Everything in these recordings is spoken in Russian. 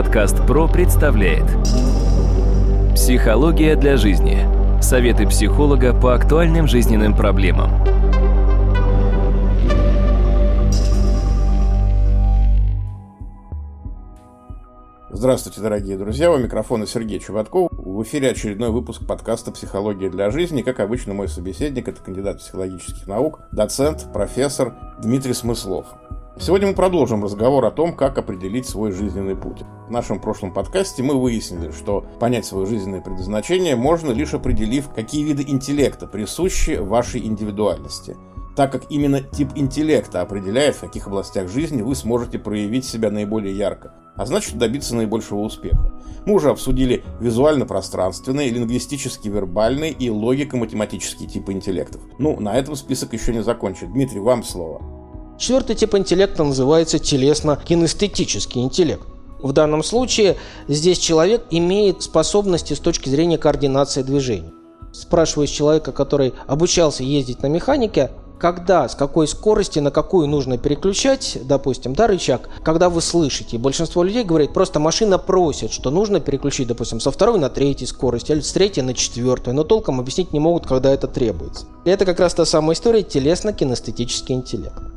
Подкаст ПРО представляет Психология для жизни. Советы психолога по актуальным жизненным проблемам. Здравствуйте, дорогие друзья. У микрофона Сергей Чубатков. В эфире очередной выпуск подкаста «Психология для жизни». Как обычно, мой собеседник – это кандидат психологических наук, доцент, профессор Дмитрий Смыслов. Сегодня мы продолжим разговор о том, как определить свой жизненный путь. В нашем прошлом подкасте мы выяснили, что понять свое жизненное предназначение можно лишь определив, какие виды интеллекта присущи вашей индивидуальности так как именно тип интеллекта определяет, в каких областях жизни вы сможете проявить себя наиболее ярко, а значит добиться наибольшего успеха. Мы уже обсудили визуально-пространственные, лингвистически-вербальные и логико-математические типы интеллектов. Ну, на этом список еще не закончен. Дмитрий, вам слово. Четвертый тип интеллекта называется телесно-кинестетический интеллект. В данном случае здесь человек имеет способности с точки зрения координации движений. Спрашиваю человека, который обучался ездить на механике, когда, с какой скорости, на какую нужно переключать, допустим, да, рычаг, когда вы слышите. Большинство людей говорит, просто машина просит, что нужно переключить, допустим, со второй на третьей скорости, или с третьей на четвертую, но толком объяснить не могут, когда это требуется. И это как раз та самая история телесно-кинестетический интеллект.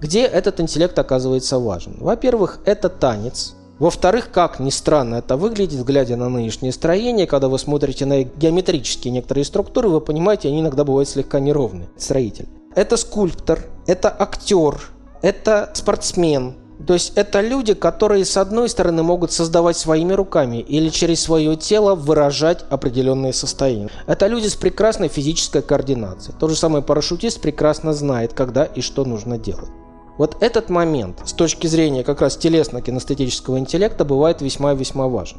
Где этот интеллект оказывается важен? Во-первых, это танец. Во-вторых, как ни странно это выглядит, глядя на нынешнее строение, когда вы смотрите на геометрические некоторые структуры, вы понимаете, они иногда бывают слегка неровные. Строитель. Это скульптор, это актер, это спортсмен, то есть это люди, которые с одной стороны могут создавать своими руками или через свое тело выражать определенные состояния. Это люди с прекрасной физической координацией. Тот же самый парашютист прекрасно знает, когда и что нужно делать. Вот этот момент с точки зрения как раз телесно-кинестетического интеллекта бывает весьма-весьма важен.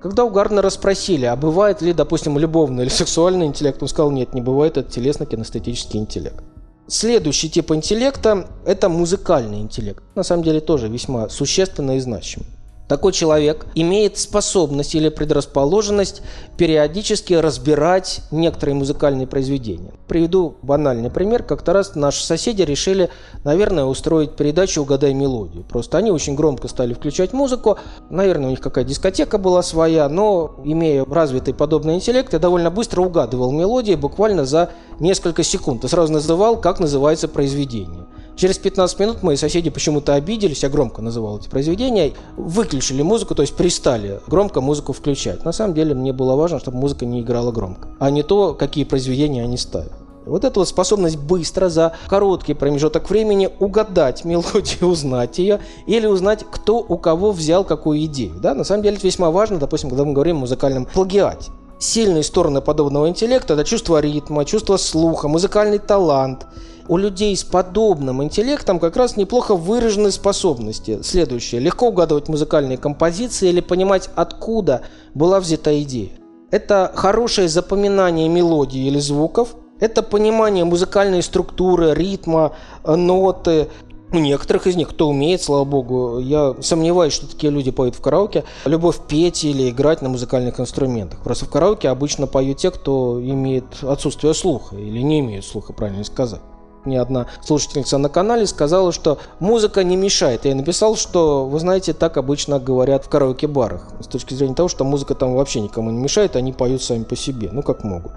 Когда у Гарднера спросили, а бывает ли, допустим, любовный или сексуальный интеллект, он сказал, нет, не бывает, это телесно-кинестетический интеллект. Следующий тип интеллекта – это музыкальный интеллект. На самом деле тоже весьма существенно и значимый. Такой человек имеет способность или предрасположенность периодически разбирать некоторые музыкальные произведения. Приведу банальный пример. Как-то раз наши соседи решили, наверное, устроить передачу «Угадай мелодию». Просто они очень громко стали включать музыку. Наверное, у них какая-то дискотека была своя, но, имея развитый подобный интеллект, я довольно быстро угадывал мелодии буквально за несколько секунд. И сразу называл, как называется произведение. Через 15 минут мои соседи почему-то обиделись, я громко называл эти произведения, выключили музыку, то есть пристали громко музыку включать. На самом деле мне было важно, чтобы музыка не играла громко, а не то, какие произведения они ставят. Вот эта вот способность быстро за короткий промежуток времени угадать мелодию, узнать ее, или узнать, кто у кого взял какую идею. Да? На самом деле это весьма важно, допустим, когда мы говорим о музыкальном плагиате. Сильные стороны подобного интеллекта – это чувство ритма, чувство слуха, музыкальный талант – у людей с подобным интеллектом как раз неплохо выражены способности. Следующее. Легко угадывать музыкальные композиции или понимать, откуда была взята идея. Это хорошее запоминание мелодий или звуков. Это понимание музыкальной структуры, ритма, ноты, у некоторых из них, кто умеет, слава богу, я сомневаюсь, что такие люди поют в караоке. Любовь петь или играть на музыкальных инструментах. Просто в караоке обычно поют те, кто имеет отсутствие слуха или не имеет слуха, правильно сказать. Мне одна слушательница на канале сказала, что музыка не мешает. Я написал, что, вы знаете, так обычно говорят в караоке-барах. С точки зрения того, что музыка там вообще никому не мешает, они поют сами по себе, ну как могут.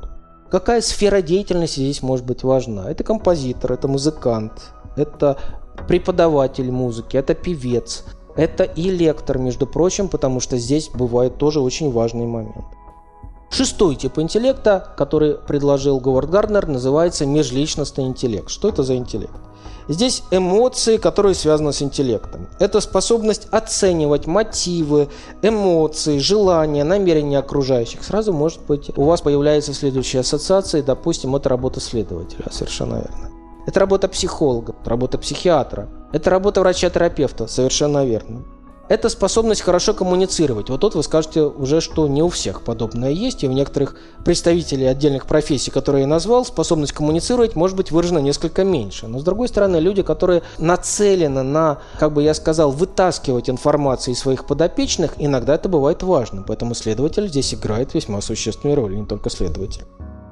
Какая сфера деятельности здесь может быть важна? Это композитор, это музыкант, это преподаватель музыки, это певец, это и лектор, между прочим, потому что здесь бывает тоже очень важный момент. Шестой тип интеллекта, который предложил Говард Гарднер, называется межличностный интеллект. Что это за интеллект? Здесь эмоции, которые связаны с интеллектом. Это способность оценивать мотивы, эмоции, желания, намерения окружающих. Сразу, может быть, у вас появляется следующая ассоциация, допустим, это работа следователя. Совершенно верно. Это работа психолога, работа психиатра. Это работа врача-терапевта. Совершенно верно. Это способность хорошо коммуницировать. Вот тут вы скажете уже, что не у всех подобное есть, и у некоторых представителей отдельных профессий, которые я назвал, способность коммуницировать может быть выражена несколько меньше. Но с другой стороны, люди, которые нацелены на, как бы я сказал, вытаскивать информацию из своих подопечных, иногда это бывает важно. Поэтому следователь здесь играет весьма существенную роль, не только следователь.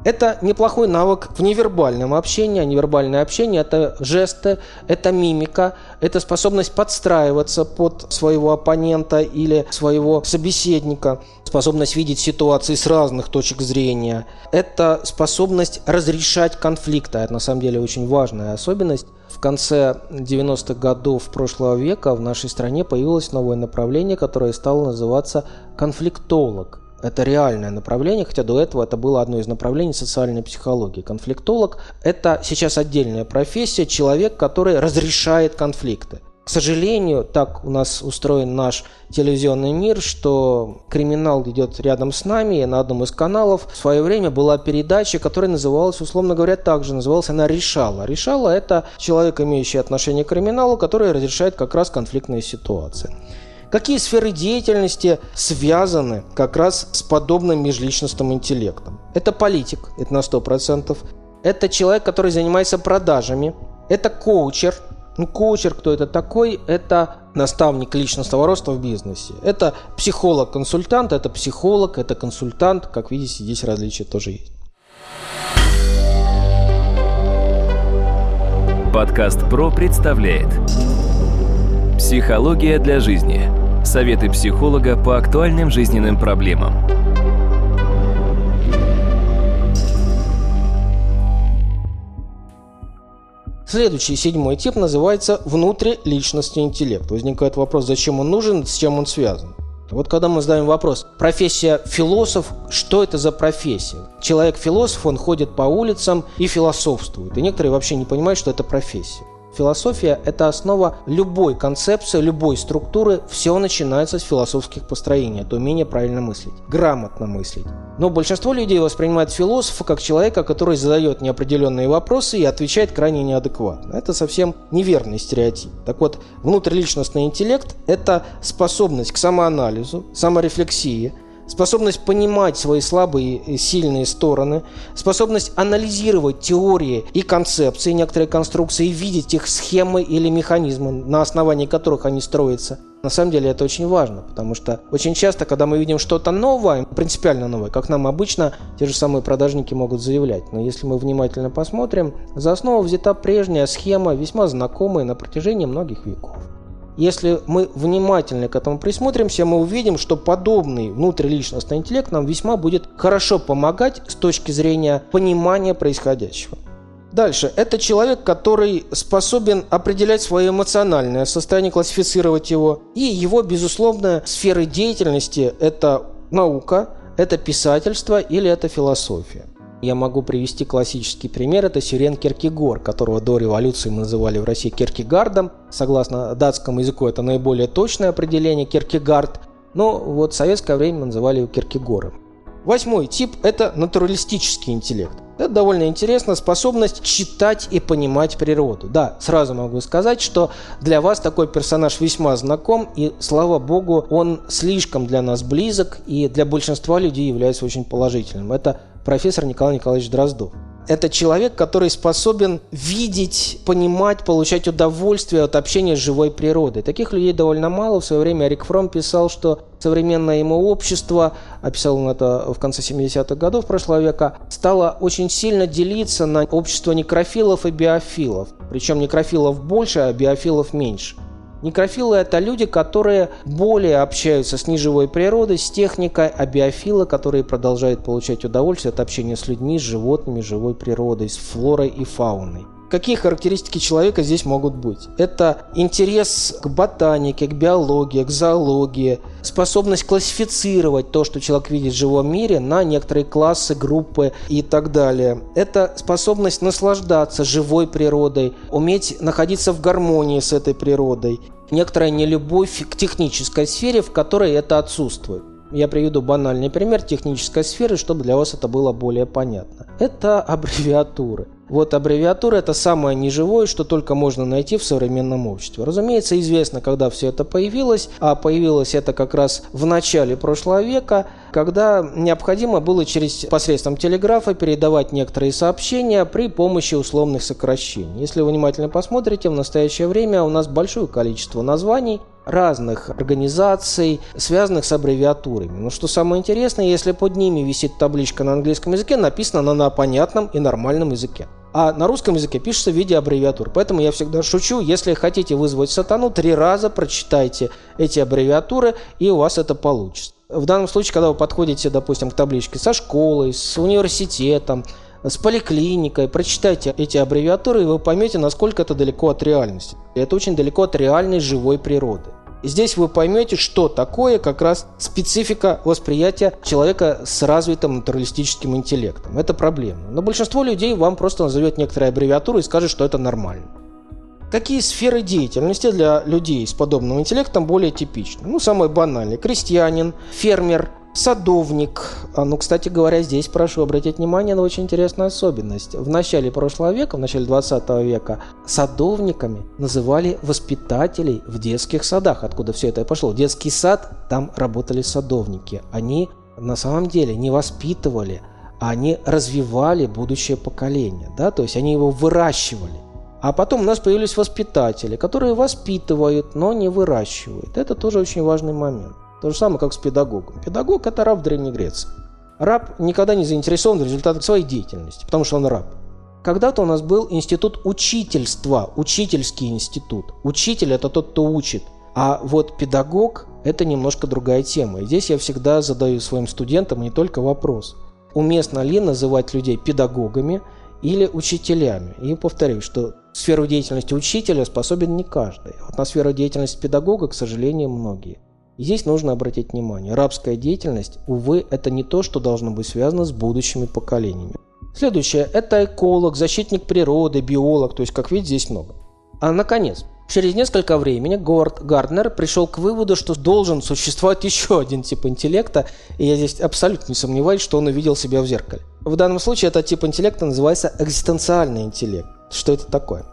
Это неплохой навык в невербальном общении. А невербальное общение – это жесты, это мимика, это способность подстраиваться под своего оппонента или своего собеседника, способность видеть ситуации с разных точек зрения. Это способность разрешать конфликты. Это на самом деле очень важная особенность. В конце 90-х годов прошлого века в нашей стране появилось новое направление, которое стало называться конфликтолог. Это реальное направление, хотя до этого это было одно из направлений социальной психологии. Конфликтолог – это сейчас отдельная профессия, человек, который разрешает конфликты. К сожалению, так у нас устроен наш телевизионный мир, что криминал идет рядом с нами, и на одном из каналов в свое время была передача, которая называлась, условно говоря, так же, называлась она «Решала». «Решала» – это человек, имеющий отношение к криминалу, который разрешает как раз конфликтные ситуации. Какие сферы деятельности связаны как раз с подобным межличностным интеллектом? Это политик, это на 100%. Это человек, который занимается продажами. Это коучер. Ну, коучер, кто это такой? Это наставник личностного роста в бизнесе. Это психолог-консультант, это психолог, это консультант. Как видите, здесь различия тоже есть. Подкаст ПРО представляет Психология для жизни – Советы психолога по актуальным жизненным проблемам. Следующий, седьмой тип, называется внутриличностный интеллект. Возникает вопрос, зачем он нужен, с чем он связан. Вот когда мы задаем вопрос, профессия философ, что это за профессия? Человек-философ, он ходит по улицам и философствует. И некоторые вообще не понимают, что это профессия. Философия – это основа любой концепции, любой структуры. Все начинается с философских построений, это умение правильно мыслить, грамотно мыслить. Но большинство людей воспринимает философа как человека, который задает неопределенные вопросы и отвечает крайне неадекватно. Это совсем неверный стереотип. Так вот, внутриличностный интеллект – это способность к самоанализу, саморефлексии, способность понимать свои слабые и сильные стороны, способность анализировать теории и концепции, некоторые конструкции, видеть их схемы или механизмы, на основании которых они строятся. На самом деле это очень важно, потому что очень часто, когда мы видим что-то новое, принципиально новое, как нам обычно те же самые продажники могут заявлять, но если мы внимательно посмотрим, за основу взята прежняя схема, весьма знакомая на протяжении многих веков. Если мы внимательно к этому присмотримся, мы увидим, что подобный внутриличностный интеллект нам весьма будет хорошо помогать с точки зрения понимания происходящего. Дальше. Это человек, который способен определять свое эмоциональное состояние, классифицировать его. И его, безусловно, сферы деятельности – это наука, это писательство или это философия. Я могу привести классический пример. Это Сюрен Киркегор, которого до революции мы называли в России Киркегардом. Согласно датскому языку, это наиболее точное определение Киркегард. Но вот в советское время называли его Киркегором. Восьмой тип – это натуралистический интеллект. Это довольно интересно, способность читать и понимать природу. Да, сразу могу сказать, что для вас такой персонаж весьма знаком, и, слава богу, он слишком для нас близок, и для большинства людей является очень положительным. Это профессор Николай Николаевич Дроздов. Это человек, который способен видеть, понимать, получать удовольствие от общения с живой природой. Таких людей довольно мало. В свое время Эрик Фром писал, что современное ему общество, описал он это в конце 70-х годов прошлого века, стало очень сильно делиться на общество некрофилов и биофилов. Причем некрофилов больше, а биофилов меньше. Некрофилы – это люди, которые более общаются с неживой природой, с техникой, а биофилы, которые продолжают получать удовольствие от общения с людьми, с животными, живой природой, с флорой и фауной. Какие характеристики человека здесь могут быть? Это интерес к ботанике, к биологии, к зоологии, способность классифицировать то, что человек видит в живом мире, на некоторые классы, группы и так далее. Это способность наслаждаться живой природой, уметь находиться в гармонии с этой природой некоторая нелюбовь к технической сфере, в которой это отсутствует. Я приведу банальный пример технической сферы, чтобы для вас это было более понятно. Это аббревиатуры. Вот аббревиатура – это самое неживое, что только можно найти в современном обществе. Разумеется, известно, когда все это появилось, а появилось это как раз в начале прошлого века, когда необходимо было через посредством телеграфа передавать некоторые сообщения при помощи условных сокращений. Если вы внимательно посмотрите, в настоящее время у нас большое количество названий, разных организаций, связанных с аббревиатурами. Но что самое интересное, если под ними висит табличка на английском языке, написано она на понятном и нормальном языке. А на русском языке пишется в виде аббревиатур. Поэтому я всегда шучу, если хотите вызвать сатану, три раза прочитайте эти аббревиатуры, и у вас это получится. В данном случае, когда вы подходите, допустим, к табличке со школой, с университетом, с поликлиникой, прочитайте эти аббревиатуры, и вы поймете, насколько это далеко от реальности. Это очень далеко от реальной живой природы. И здесь вы поймете, что такое как раз специфика восприятия человека с развитым натуралистическим интеллектом. Это проблема. Но большинство людей вам просто назовет некоторые аббревиатуры и скажет, что это нормально. Какие сферы деятельности для людей с подобным интеллектом более типичны? Ну, самое банальное. Крестьянин, фермер, Садовник. А, ну, кстати говоря, здесь прошу обратить внимание на очень интересную особенность. В начале прошлого века, в начале 20 века, садовниками называли воспитателей в детских садах. Откуда все это и пошло? Детский сад, там работали садовники. Они на самом деле не воспитывали, а они развивали будущее поколение. Да? То есть они его выращивали. А потом у нас появились воспитатели, которые воспитывают, но не выращивают. Это тоже очень важный момент. То же самое, как с педагогом. Педагог – это раб в Древней Греции. Раб никогда не заинтересован в результатах своей деятельности, потому что он раб. Когда-то у нас был институт учительства, учительский институт. Учитель – это тот, кто учит. А вот педагог – это немножко другая тема. И здесь я всегда задаю своим студентам не только вопрос. Уместно ли называть людей педагогами или учителями? И повторю, что сферу деятельности учителя способен не каждый. Вот на сферу деятельности педагога, к сожалению, многие. Здесь нужно обратить внимание, рабская деятельность, увы, это не то, что должно быть связано с будущими поколениями. Следующее – это эколог, защитник природы, биолог, то есть, как видите, здесь много. А, наконец, через несколько времени Говард Гарднер пришел к выводу, что должен существовать еще один тип интеллекта, и я здесь абсолютно не сомневаюсь, что он увидел себя в зеркале. В данном случае этот тип интеллекта называется экзистенциальный интеллект. Что это такое?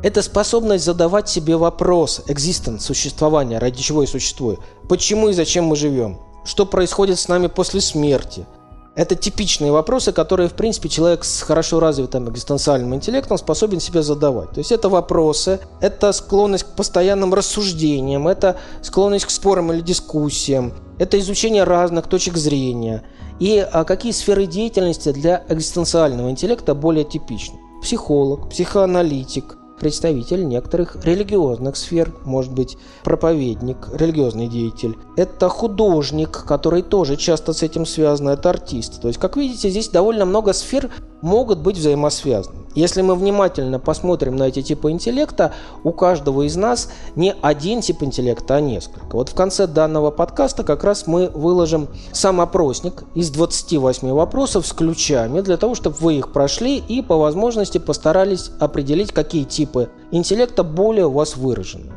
Это способность задавать себе вопрос, экзистенс, существование, ради чего я существую, почему и зачем мы живем, что происходит с нами после смерти. Это типичные вопросы, которые, в принципе, человек с хорошо развитым экзистенциальным интеллектом способен себе задавать. То есть это вопросы, это склонность к постоянным рассуждениям, это склонность к спорам или дискуссиям, это изучение разных точек зрения. И а какие сферы деятельности для экзистенциального интеллекта более типичны? Психолог, психоаналитик, представитель некоторых религиозных сфер, может быть, проповедник, религиозный деятель. Это художник, который тоже часто с этим связан, это артист. То есть, как видите, здесь довольно много сфер могут быть взаимосвязаны. Если мы внимательно посмотрим на эти типы интеллекта, у каждого из нас не один тип интеллекта, а несколько. Вот в конце данного подкаста как раз мы выложим сам опросник из 28 вопросов с ключами для того, чтобы вы их прошли и по возможности постарались определить, какие типы интеллекта более у вас выражены.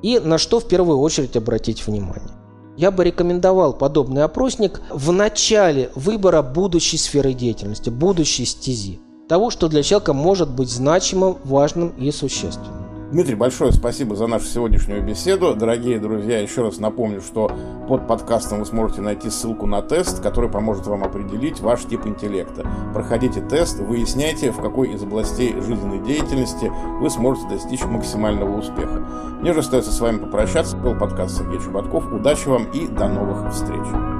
И на что в первую очередь обратить внимание. Я бы рекомендовал подобный опросник в начале выбора будущей сферы деятельности, будущей стези того, что для человека может быть значимым, важным и существенным. Дмитрий, большое спасибо за нашу сегодняшнюю беседу. Дорогие друзья, еще раз напомню, что под подкастом вы сможете найти ссылку на тест, который поможет вам определить ваш тип интеллекта. Проходите тест, выясняйте, в какой из областей жизненной деятельности вы сможете достичь максимального успеха. Мне же остается с вами попрощаться. Был подкаст Сергей Чубатков. Удачи вам и до новых встреч.